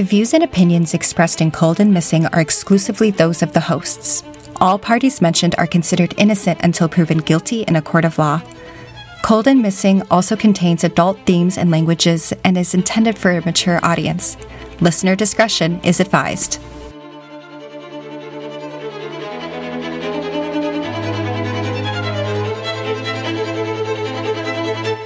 The views and opinions expressed in Cold and Missing are exclusively those of the hosts. All parties mentioned are considered innocent until proven guilty in a court of law. Cold and Missing also contains adult themes and languages and is intended for a mature audience. Listener discretion is advised.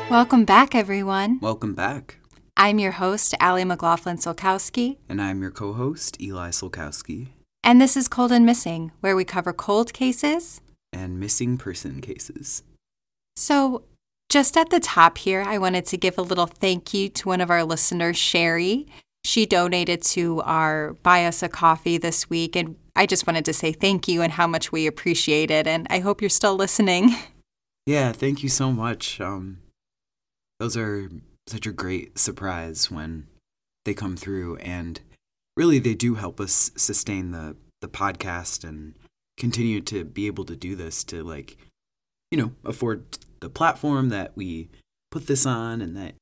Welcome back, everyone. Welcome back. I'm your host, Allie McLaughlin Solkowski. And I'm your co host, Eli Solkowski. And this is Cold and Missing, where we cover cold cases and missing person cases. So, just at the top here, I wanted to give a little thank you to one of our listeners, Sherry. She donated to our Buy Us a Coffee this week, and I just wanted to say thank you and how much we appreciate it. And I hope you're still listening. Yeah, thank you so much. Um, those are such a great surprise when they come through, and really they do help us sustain the the podcast and continue to be able to do this to like, you know, afford the platform that we put this on, and that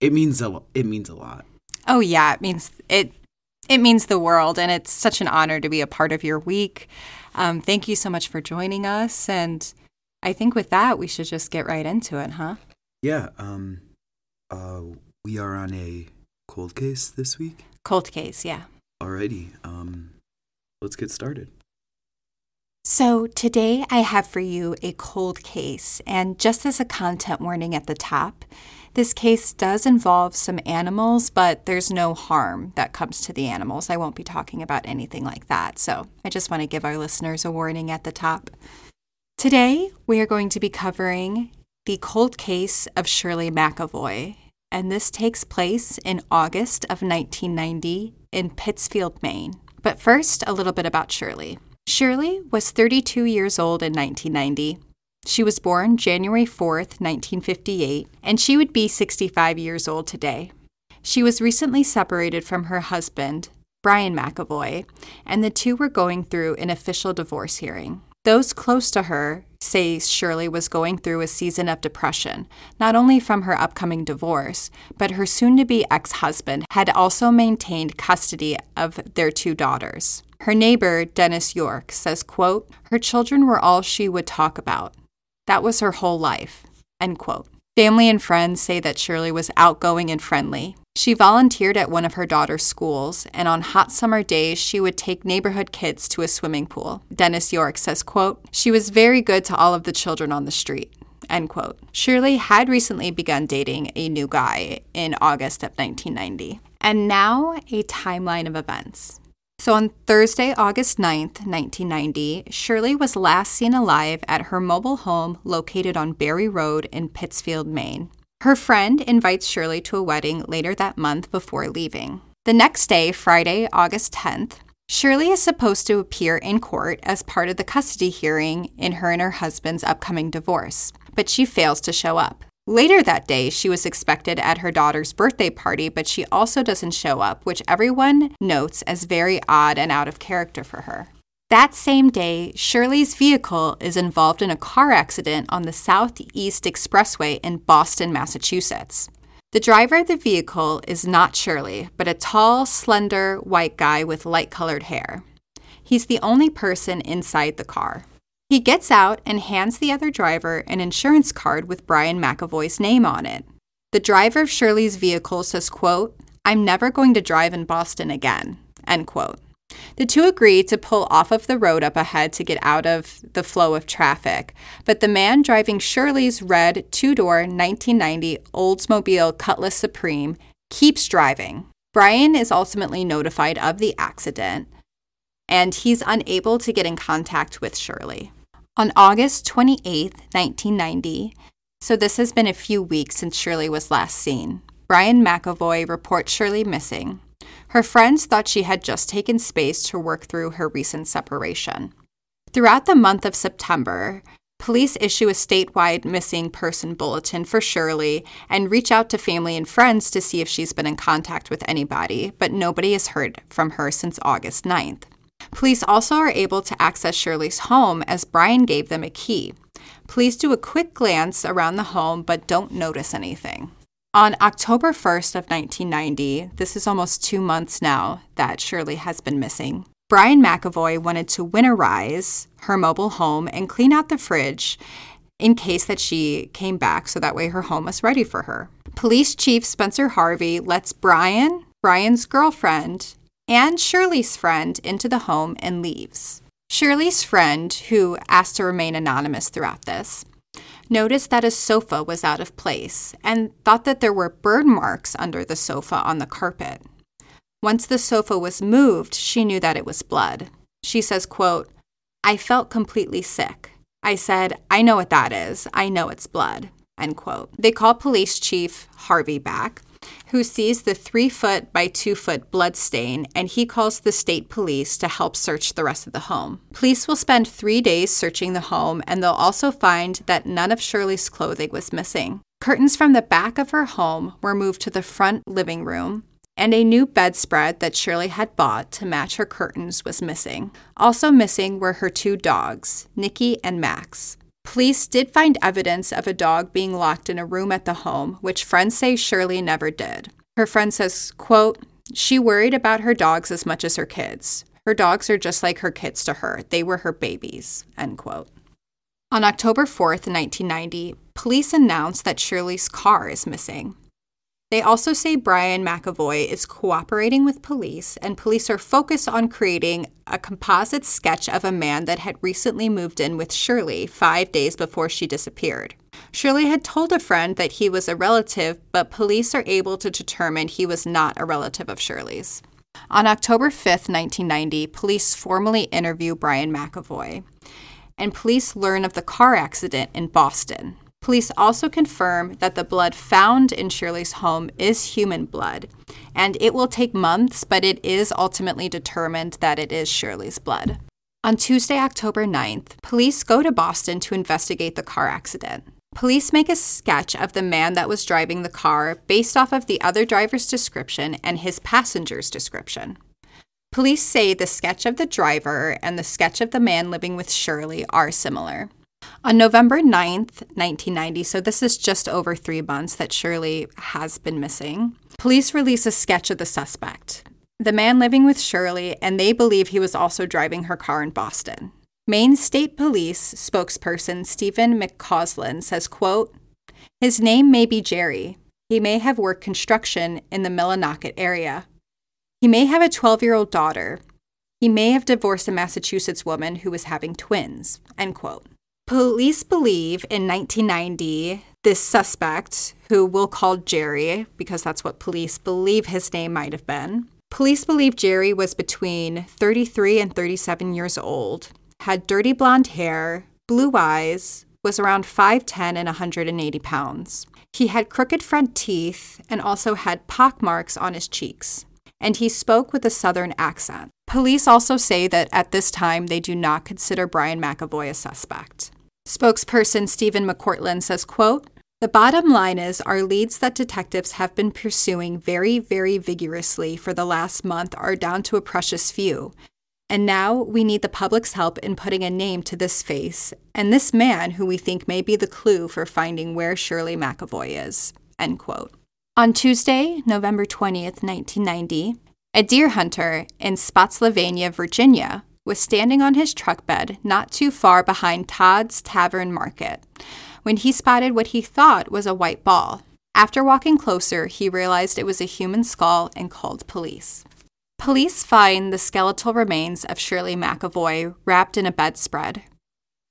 it means a it means a lot. Oh yeah, it means it it means the world, and it's such an honor to be a part of your week. Um, thank you so much for joining us, and I think with that we should just get right into it, huh? Yeah. Um, uh, we are on a cold case this week. Cold case, yeah. Alrighty. Um, let's get started. So, today I have for you a cold case, and just as a content warning at the top, this case does involve some animals, but there's no harm that comes to the animals. I won't be talking about anything like that, so I just want to give our listeners a warning at the top. Today, we are going to be covering the cold case of Shirley McAvoy, and this takes place in August of 1990 in Pittsfield, Maine. But first, a little bit about Shirley. Shirley was 32 years old in 1990. She was born January 4th, 1958, and she would be 65 years old today. She was recently separated from her husband, Brian McAvoy, and the two were going through an official divorce hearing. Those close to her say Shirley was going through a season of depression, not only from her upcoming divorce, but her soon to be ex husband had also maintained custody of their two daughters. Her neighbor, Dennis York, says, quote, Her children were all she would talk about. That was her whole life. End quote. Family and friends say that Shirley was outgoing and friendly. She volunteered at one of her daughter's schools, and on hot summer days, she would take neighborhood kids to a swimming pool. Dennis York says, quote, She was very good to all of the children on the street. End quote. Shirley had recently begun dating a new guy in August of 1990. And now a timeline of events. So on Thursday, August 9th, 1990, Shirley was last seen alive at her mobile home located on Berry Road in Pittsfield, Maine. Her friend invites Shirley to a wedding later that month before leaving. The next day, Friday, August 10th, Shirley is supposed to appear in court as part of the custody hearing in her and her husband's upcoming divorce, but she fails to show up. Later that day, she was expected at her daughter's birthday party, but she also doesn't show up, which everyone notes as very odd and out of character for her. That same day, Shirley's vehicle is involved in a car accident on the Southeast Expressway in Boston, Massachusetts. The driver of the vehicle is not Shirley, but a tall, slender, white guy with light colored hair. He's the only person inside the car. He gets out and hands the other driver an insurance card with Brian McAvoy's name on it. The driver of Shirley's vehicle says, quote, I'm never going to drive in Boston again, end quote. The two agree to pull off of the road up ahead to get out of the flow of traffic, but the man driving Shirley's red two door 1990 Oldsmobile Cutlass Supreme keeps driving. Brian is ultimately notified of the accident, and he's unable to get in contact with Shirley. On August 28, 1990, so this has been a few weeks since Shirley was last seen, Brian McAvoy reports Shirley missing. Her friends thought she had just taken space to work through her recent separation. Throughout the month of September, police issue a statewide missing person bulletin for Shirley and reach out to family and friends to see if she's been in contact with anybody, but nobody has heard from her since August 9th. Police also are able to access Shirley's home as Brian gave them a key. Police do a quick glance around the home but don't notice anything. On October 1st of 1990, this is almost two months now that Shirley has been missing. Brian McAvoy wanted to winterize her mobile home and clean out the fridge in case that she came back so that way her home was ready for her. Police Chief Spencer Harvey lets Brian, Brian's girlfriend, and Shirley's friend into the home and leaves. Shirley's friend, who asked to remain anonymous throughout this, noticed that a sofa was out of place and thought that there were burn marks under the sofa on the carpet. Once the sofa was moved, she knew that it was blood. She says, quote, I felt completely sick. I said, I know what that is. I know it's blood. End quote. They call police chief Harvey back, who sees the three foot by two foot blood stain, and he calls the state police to help search the rest of the home. Police will spend three days searching the home, and they'll also find that none of Shirley's clothing was missing. Curtains from the back of her home were moved to the front living room, and a new bedspread that Shirley had bought to match her curtains was missing. Also missing were her two dogs, Nikki and Max. Police did find evidence of a dog being locked in a room at the home, which friends say Shirley never did. Her friend says, quote, she worried about her dogs as much as her kids. Her dogs are just like her kids to her. They were her babies, end quote. On October 4th, 1990, police announced that Shirley's car is missing. They also say Brian McAvoy is cooperating with police, and police are focused on creating a composite sketch of a man that had recently moved in with Shirley five days before she disappeared. Shirley had told a friend that he was a relative, but police are able to determine he was not a relative of Shirley's. On October 5th, 1990, police formally interview Brian McAvoy, and police learn of the car accident in Boston. Police also confirm that the blood found in Shirley's home is human blood, and it will take months, but it is ultimately determined that it is Shirley's blood. On Tuesday, October 9th, police go to Boston to investigate the car accident. Police make a sketch of the man that was driving the car based off of the other driver's description and his passenger's description. Police say the sketch of the driver and the sketch of the man living with Shirley are similar. On November 9th, 1990, so this is just over three months that Shirley has been missing, police release a sketch of the suspect, the man living with Shirley, and they believe he was also driving her car in Boston. Maine State Police spokesperson Stephen McCausland says, quote, His name may be Jerry. He may have worked construction in the Millinocket area. He may have a 12 year old daughter. He may have divorced a Massachusetts woman who was having twins. End quote. Police believe in 1990 this suspect, who we'll call Jerry because that's what police believe his name might have been. Police believe Jerry was between 33 and 37 years old, had dirty blonde hair, blue eyes, was around 5'10 and 180 pounds. He had crooked front teeth and also had pockmarks on his cheeks. And he spoke with a southern accent. Police also say that at this time they do not consider Brian McAvoy a suspect. Spokesperson Stephen McCausland says, quote, the bottom line is our leads that detectives have been pursuing very, very vigorously for the last month are down to a precious few. And now we need the public's help in putting a name to this face and this man who we think may be the clue for finding where Shirley McAvoy is. End quote. On Tuesday, November 20th, 1990, a deer hunter in Spotsylvania, Virginia, was standing on his truck bed not too far behind Todd's Tavern Market when he spotted what he thought was a white ball. After walking closer, he realized it was a human skull and called police. Police find the skeletal remains of Shirley McAvoy wrapped in a bedspread.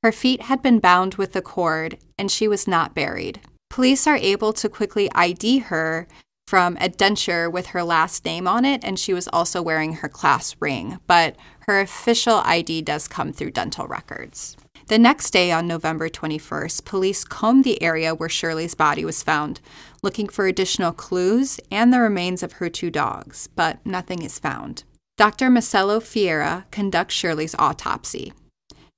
Her feet had been bound with a cord, and she was not buried. Police are able to quickly ID her from a denture with her last name on it, and she was also wearing her class ring, but her official ID does come through dental records. The next day, on November 21st, police combed the area where Shirley's body was found, looking for additional clues and the remains of her two dogs, but nothing is found. Dr. Marcelo Fiera conducts Shirley's autopsy.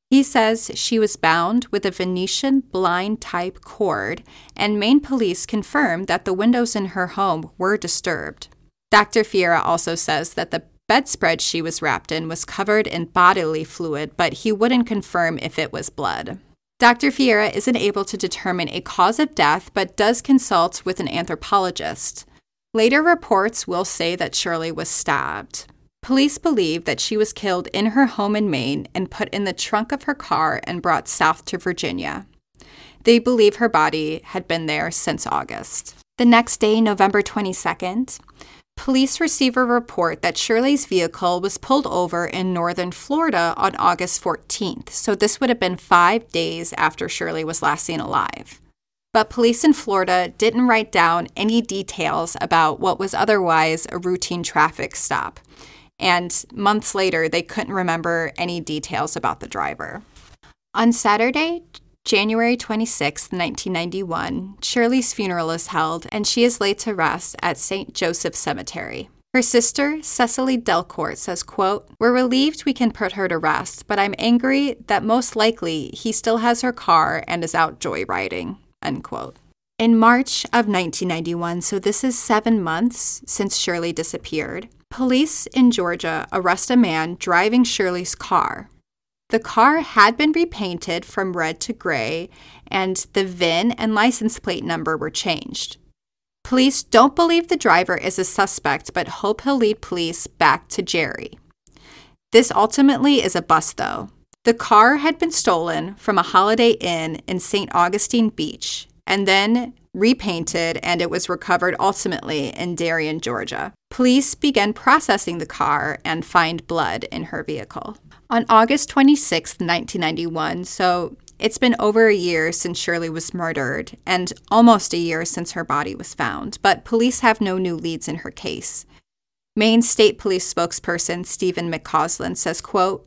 He says she was bound with a Venetian blind type cord, and Maine police confirmed that the windows in her home were disturbed. Dr. Fiera also says that the bedspread she was wrapped in was covered in bodily fluid, but he wouldn't confirm if it was blood. Dr. Fiera isn't able to determine a cause of death but does consult with an anthropologist. Later reports will say that Shirley was stabbed. Police believe that she was killed in her home in Maine and put in the trunk of her car and brought south to Virginia. They believe her body had been there since August. The next day, November 22nd, police receive a report that Shirley's vehicle was pulled over in northern Florida on August 14th. So this would have been five days after Shirley was last seen alive. But police in Florida didn't write down any details about what was otherwise a routine traffic stop. And months later, they couldn't remember any details about the driver. On Saturday, January 26, 1991, Shirley's funeral is held and she is laid to rest at St. Joseph Cemetery. Her sister, Cecily Delcourt, says, quote, We're relieved we can put her to rest, but I'm angry that most likely he still has her car and is out joyriding, end quote. In March of 1991, so this is seven months since Shirley disappeared, police in Georgia arrest a man driving Shirley's car the car had been repainted from red to gray, and the VIN and license plate number were changed. Police don't believe the driver is a suspect, but hope he'll lead police back to Jerry. This ultimately is a bust, though. The car had been stolen from a Holiday Inn in St. Augustine Beach and then repainted, and it was recovered ultimately in Darien, Georgia. Police began processing the car and find blood in her vehicle. On August 26, 1991, so it's been over a year since Shirley was murdered and almost a year since her body was found, but police have no new leads in her case. Maine State Police spokesperson Stephen McCausland says, quote,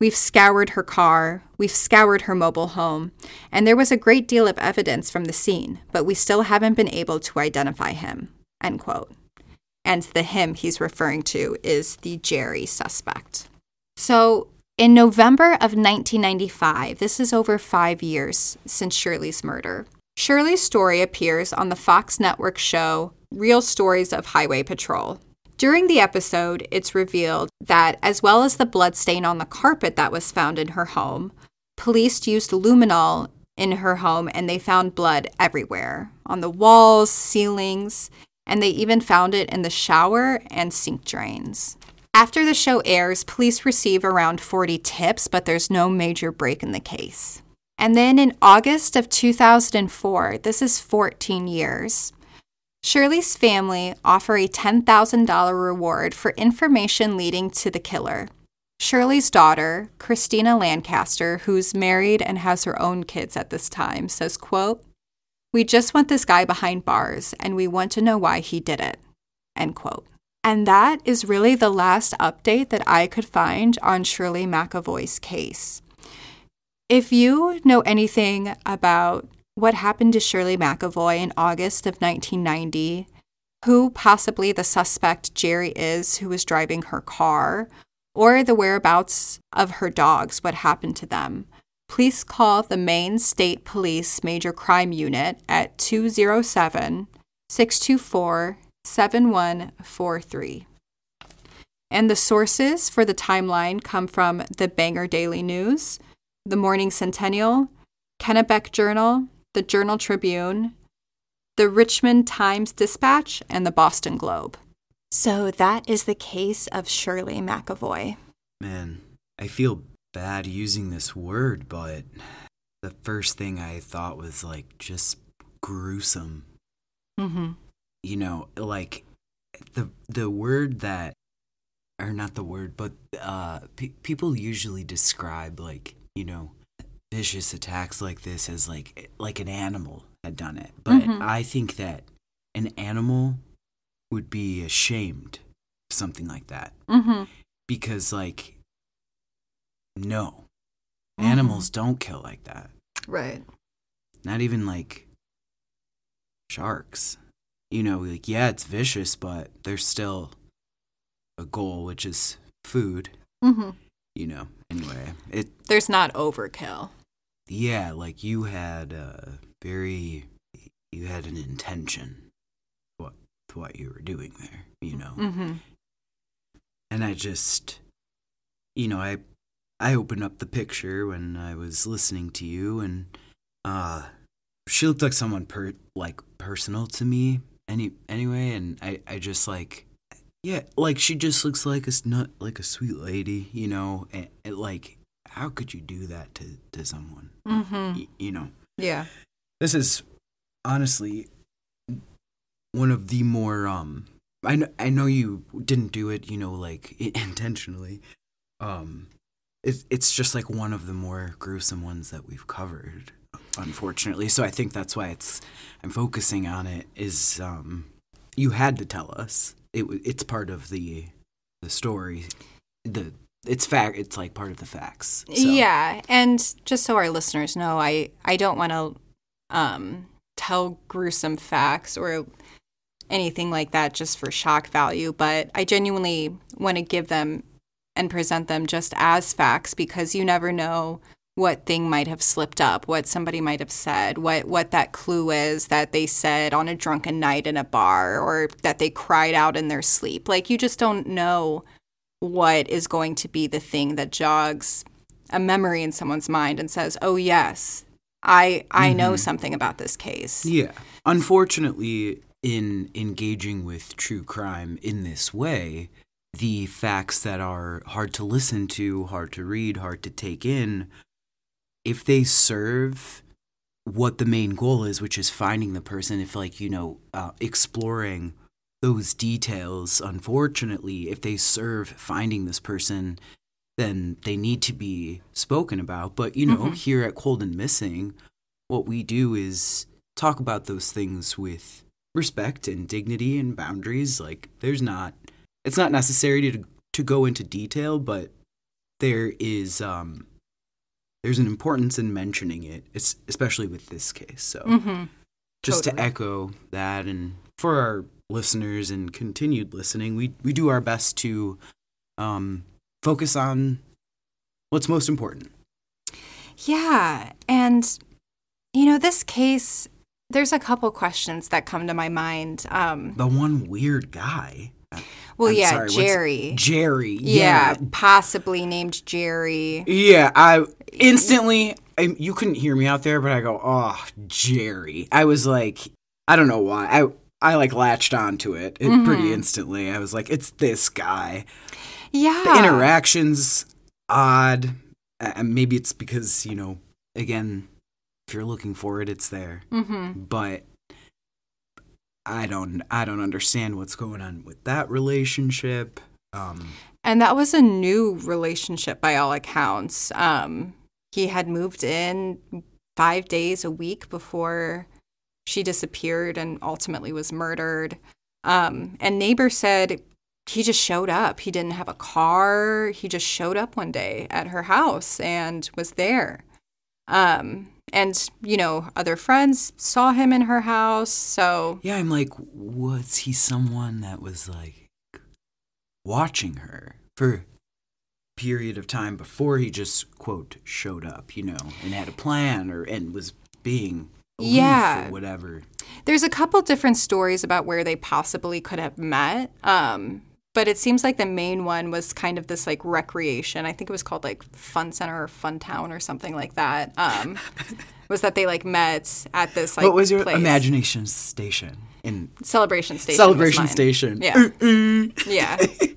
We've scoured her car, we've scoured her mobile home, and there was a great deal of evidence from the scene, but we still haven't been able to identify him. End quote. And the him he's referring to is the Jerry suspect. So in November of 1995, this is over five years since Shirley's murder, Shirley's story appears on the Fox network show Real Stories of Highway Patrol. During the episode, it's revealed that, as well as the bloodstain on the carpet that was found in her home, police used luminol in her home and they found blood everywhere on the walls, ceilings, and they even found it in the shower and sink drains. After the show airs, police receive around 40 tips, but there's no major break in the case. And then in August of 2004, this is 14 years, Shirley's family offer a $10,000 reward for information leading to the killer. Shirley's daughter, Christina Lancaster, who's married and has her own kids at this time, says, quote, "We just want this guy behind bars and we want to know why he did it." End quote. And that is really the last update that I could find on Shirley McAvoy's case. If you know anything about what happened to Shirley McAvoy in August of 1990, who possibly the suspect Jerry is who was driving her car, or the whereabouts of her dogs, what happened to them, please call the Maine State Police Major Crime Unit at 207 624 7143. And the sources for the timeline come from the Bangor Daily News, the Morning Sentinel, Kennebec Journal, the Journal Tribune, the Richmond Times Dispatch, and the Boston Globe. So that is the case of Shirley McAvoy. Man, I feel bad using this word, but the first thing I thought was like just gruesome. Mm-hmm you know, like the the word that or not the word, but uh pe- people usually describe like, you know, vicious attacks like this as like like an animal had done it. But mm-hmm. I think that an animal would be ashamed of something like that. Mm-hmm. Because like no. Mm-hmm. Animals don't kill like that. Right. Not even like sharks you know, like, yeah, it's vicious, but there's still a goal, which is food. Mm-hmm. You know, anyway, it. There's not overkill. Yeah, like you had a very, you had an intention, what to what you were doing there. You know, mm-hmm. and I just, you know, I I opened up the picture when I was listening to you, and uh, she looked like someone per like personal to me. Any anyway, and I I just like yeah, like she just looks like a not like a sweet lady, you know. And, and like, how could you do that to to someone? Mm-hmm. Y- you know, Yeah. this is honestly one of the more um I know, I know you didn't do it you know like intentionally um it, it's just like one of the more gruesome ones that we've covered unfortunately. So i think that's why it's i'm focusing on it is um you had to tell us. It it's part of the the story. The it's fact it's like part of the facts so. Yeah, and just so our listeners know, I I don't want to um, tell gruesome facts or anything like that just for shock value, but I genuinely want to give them and present them just as facts because you never know what thing might have slipped up, what somebody might have said, what what that clue is that they said on a drunken night in a bar or that they cried out in their sleep. Like you just don't know what is going to be the thing that jogs a memory in someone's mind and says, "Oh yes, I I know Mhm. something about this case." Yeah. Unfortunately, in engaging with true crime in this way, the facts that are hard to listen to, hard to read, hard to take in, if they serve what the main goal is, which is finding the person, if like, you know, uh, exploring those details, unfortunately, if they serve finding this person, then they need to be spoken about. But, you know, Mhm. here at Cold and Missing, what we do is talk about those things with respect and dignity and boundaries. Like, there's not, it's not necessary to, to go into detail, but there is, um, there's an importance in mentioning it, es- especially with this case. So, Mm-hmm. just to echo that and for our listeners and continued listening we we do our best to um focus on what's most important Yeah, and you know, this case there's a couple questions that come to my mind. Um, the one weird guy well, I'm yeah, sorry, Jerry. jerry yeah, yeah possibly named Jerry. yeah i instantly I, you couldn't hear me out there but i go oh jerry i was like i don't know why i i like latched onto it, it pretty Mhm. instantly i was like it's this guy Yeah. the interactions odd uh, maybe it's because you know again if you're looking for it it's there Mm-hmm. but i don't i don't understand what's going on with that relationship um And that was a new relationship by all accounts. Um, he had moved in five days a week before she disappeared and ultimately was murdered. Um, and neighbor said he just showed up. He didn't have a car. He just showed up one day at her house and was there. Um, and, you know, other friends saw him in her house. So, yeah i'm like was he someone that was like watching her for a period of time before he just quote showed up you know and had a plan or and was being Yeah. or whatever There's a couple different stories about where they possibly could have met. Um, but it seems like the main one was kind of this like recreation. I think it was called like Fun Center or Fun Town or something like that. Um, was that they like met at this like what was your place. imagination station in celebration station? celebration station Yeah. Mm-mm. Yeah.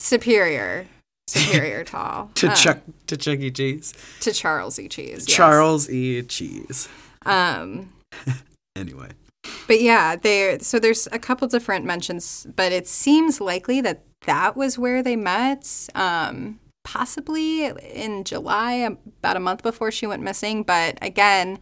Superior. Superior tall. to Uh, Chuck to Chuck E. Cheese. to Charles E. Cheese. yes. Charles E. Cheese. Um Anyway, But yeah, there. So there's a couple different mentions, but it seems likely that that was where they met. Um, possibly in July, about a month before she went missing. But again,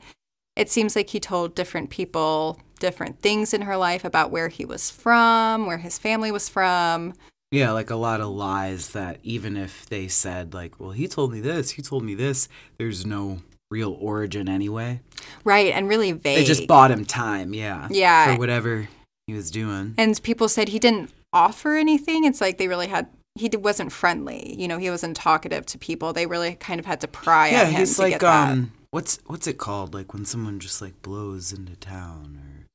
it seems like he told different people different things in her life about where he was from, where his family was from. yeah, like a lot of lies that even if they said like, "Well, he told me this, he told me this," there's no real origin anyway. Right, and really vague. They just bought him time, yeah, Yeah. for whatever he was doing. and people said he didn't offer anything. It's like they really had. He wasn't friendly. You know, he wasn't talkative to people. They really kind of had to pry yeah, at him Yeah, he's to like get that. um, what's what's it called? Like when someone just like blows into town, or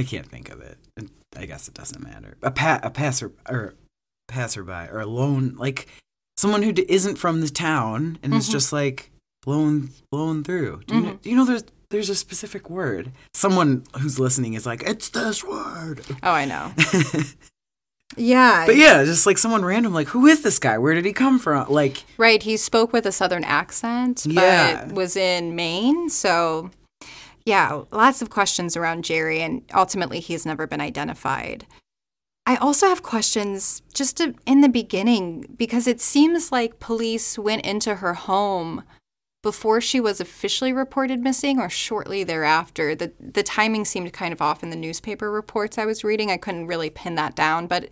I can't think of it. I guess it doesn't matter. A pa- a passer or passerby or a lone like someone who d- isn't from the town and is Mm-hmm. just like blowing blowing through. Do you know? Do mm-hmm. you know there's there's a specific word. Someone who's listening is like, it's this word. Oh, I know. yeah. But yeah, just like someone random, like, who is this guy? Where did he come from? Like, Right. He spoke with a southern accent, but Yeah. was in Maine. So, yeah, lots of questions around Jerry, and ultimately, he's never been identified. I also have questions just to, in the beginning because it seems like police went into her home before she was officially reported missing or shortly thereafter. The the timing seemed kind of off in the newspaper reports I was reading. I couldn't really pin that down, but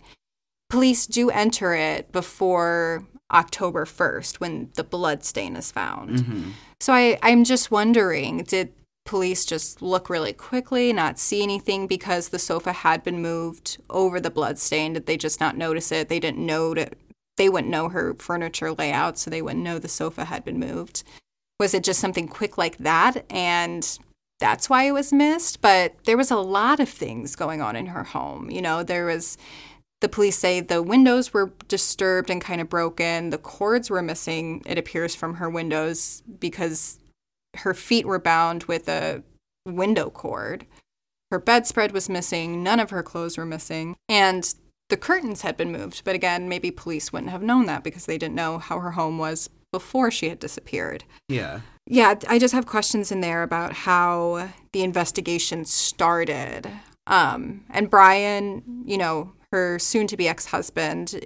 police do enter it before October 1st when the blood stain is found. Mm-hmm. So I, I'm just wondering did police just look really quickly, not see anything because the sofa had been moved over the blood stain? Did they just not notice it? They didn't know to, they wouldn't know her furniture layout, so they wouldn't know the sofa had been moved. Was it just something quick like that? And that's why it was missed. But there was a lot of things going on in her home. You know, there was the police say the windows were disturbed and kind of broken. The cords were missing, it appears, from her windows because her feet were bound with a window cord. Her bedspread was missing. None of her clothes were missing. And the curtains had been moved. But again, maybe police wouldn't have known that because they didn't know how her home was before she had disappeared. yeah. Yeah, I just have questions in there about how the investigation started. Um, and Brian, you know, her soon to be ex husband,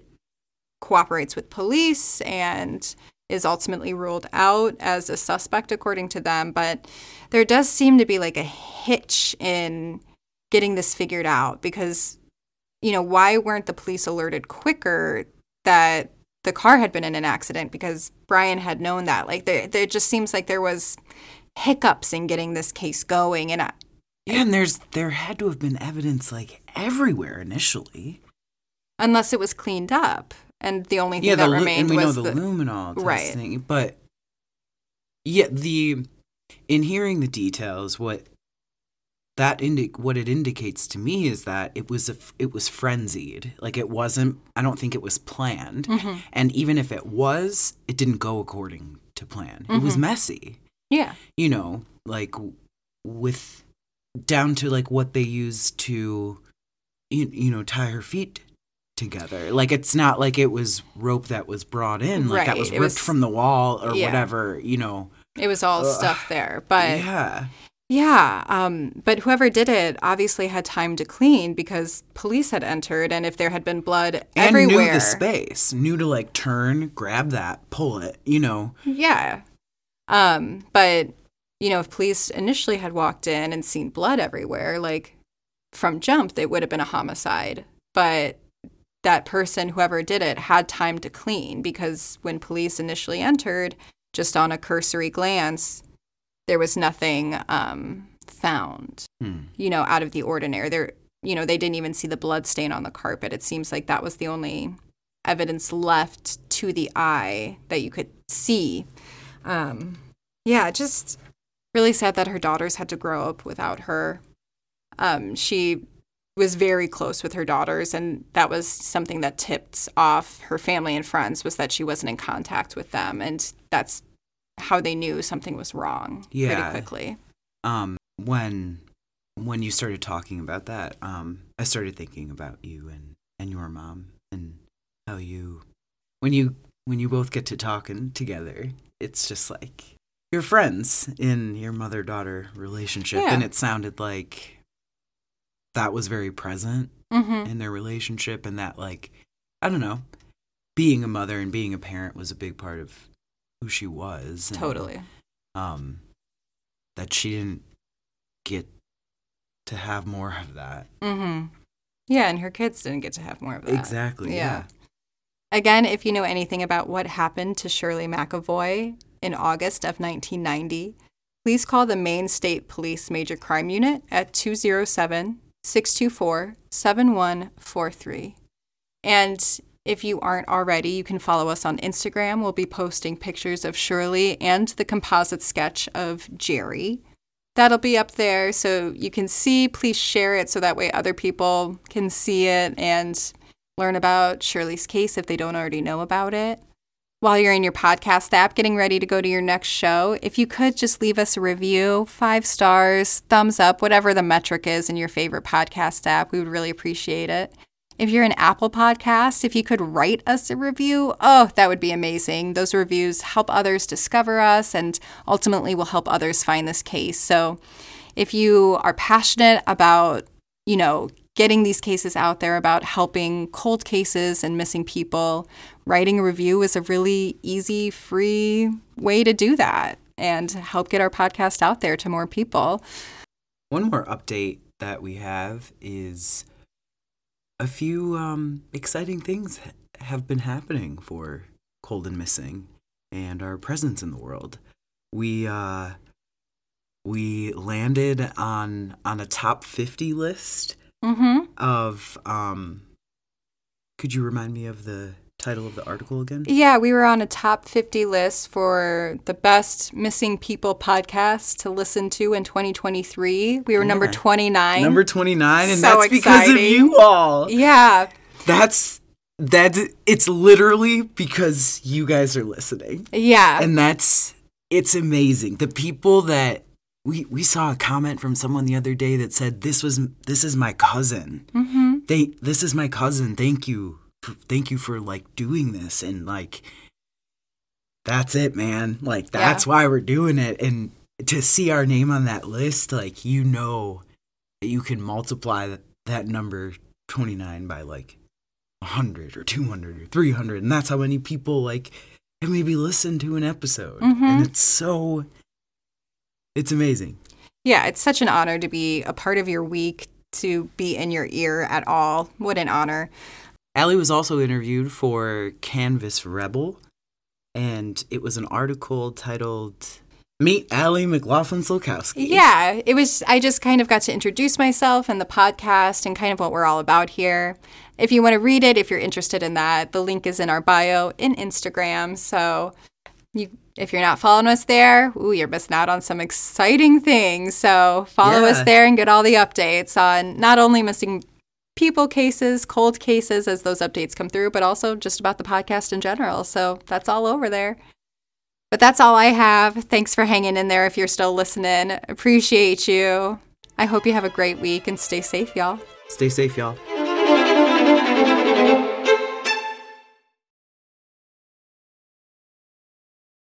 cooperates with police and is ultimately ruled out as a suspect, according to them. But there does seem to be like a hitch in getting this figured out because, you know, why weren't the police alerted quicker that the car had been in an accident because Brian had known that. Like there, there just seems like there was hiccups in getting this case going, and I, Yeah, and there's there had to have been evidence like everywhere initially. unless it was cleaned up, and the only thing yeah, that the lu- remained and we know was the, the luminol Right. but yeah, the in hearing the details, what that indi- what it indicates to me is that it was a f- it was frenzied. Like it wasn't. I don't think it was planned. Mm-hmm. And even if it was, it didn't go according to plan. It was messy. yeah, You know, like with down to like what they used to you, you know tie her feet together like it's not like it was rope that was brought in like that was ripped was- from the wall or yeah. whatever you know it was all Ugh. stuff there, but yeah. Yeah um, but whoever did it obviously had time to clean because police had entered, and if there had been blood and everywhere, knew the space knew to like turn grab that pull it you know Yeah. Um, but you know, if police initially had walked in and seen blood everywhere, like from jump, it would have been a homicide. But that person, whoever did it, had time to clean because when police initially entered, just on a cursory glance, there was nothing um, found, Hmm. you know, out of the ordinary. There, you know, they didn't even see the blood stain on the carpet. It seems like that was the only evidence left to the eye that you could see. Um, yeah, just really sad that her daughters had to grow up without her. Um, she was very close with her daughters, and that was something that tipped off her family and friends was that she wasn't in contact with them, and that's how they knew something was wrong Yeah. pretty quickly. um when when you started talking about that um i started thinking about you and and your mom and how you when you when you both get to talking together it's just like you're friends in your mother daughter relationship Yeah. and it sounded like that was very present Mm-hmm. in their relationship and that like i don't know being a mother and being a parent was a big part of who she was and, Totally. um that she didn't get to have more of that Mm-hmm. Yeah, and her kids didn't get to have more of that. exactly yeah, Again, if you know anything about what happened to Shirley McAvoy in August of 1990, please call the Maine State Police Major Crime Unit at 207 624 7143. And if you aren't already, you can follow us on Instagram. We'll be posting pictures of Shirley and the composite sketch of Jerry. That'll be up there so you can see. Please share it so that way other people can see it and learn about Shirley's case if they don't already know about it. while you're in your podcast app getting ready to go to your next show, if you could just leave us a review, five stars, thumbs up, whatever the metric is in your favorite podcast app, we would really appreciate it. If you're an Apple podcast, if you could write us a review, oh, that would be amazing. Those reviews help others discover us and ultimately will help others find this case. So if you are passionate about, you know, getting these cases out there about helping cold cases and missing people, writing a review is a really easy, free way to do that and help get our podcast out there to more people. One more update that we have is a few um, exciting things have been happening for Cold and Missing and our presence in the world. We uh, we landed on on a top fifty list Mm-hmm. of um, could you remind me of the title of the article again? Yeah, we were on a top 50 list for the best missing people podcast to listen to in 2023. We were number 29. Number 29 and So that's because of you all. yeah, That's that it's literally because you guys are listening. yeah. And that's it's amazing. The people that we we saw a comment from someone the other day that said this was this is my cousin. mm-hmm. They this is my cousin. Thank you. Thank you for like doing this and like that's it, man. Like that's why we're doing it and to see our name on that list like you know that you can multiply that, that number 29 by like 100 or 200 or 300 and that's how many people like have maybe listened to an episode Mhm. and it's so it's amazing Yeah, it's such an honor to be a part of your week, to be in your ear at all. What an honor. Allie was also interviewed for Canvas Rebel, and it was an article titled Meet Allie McLaughlin Solkowski. Yeah, it was. I just kind of got to introduce myself and the podcast and kind of what we're all about here. If you want to read it, if you're interested in that, the link is in our bio in Instagram. So, you, if you're not following us there, ooh, you're missing out on some exciting things. So, follow us there and get all the updates on not only missing people cases, cold cases as those updates come through, but also just about the podcast in general. So, that's all over there. But that's all I have. Thanks for hanging in there if you're still listening. Appreciate you. I hope you have a great week and stay safe, y'all. Stay safe, y'all.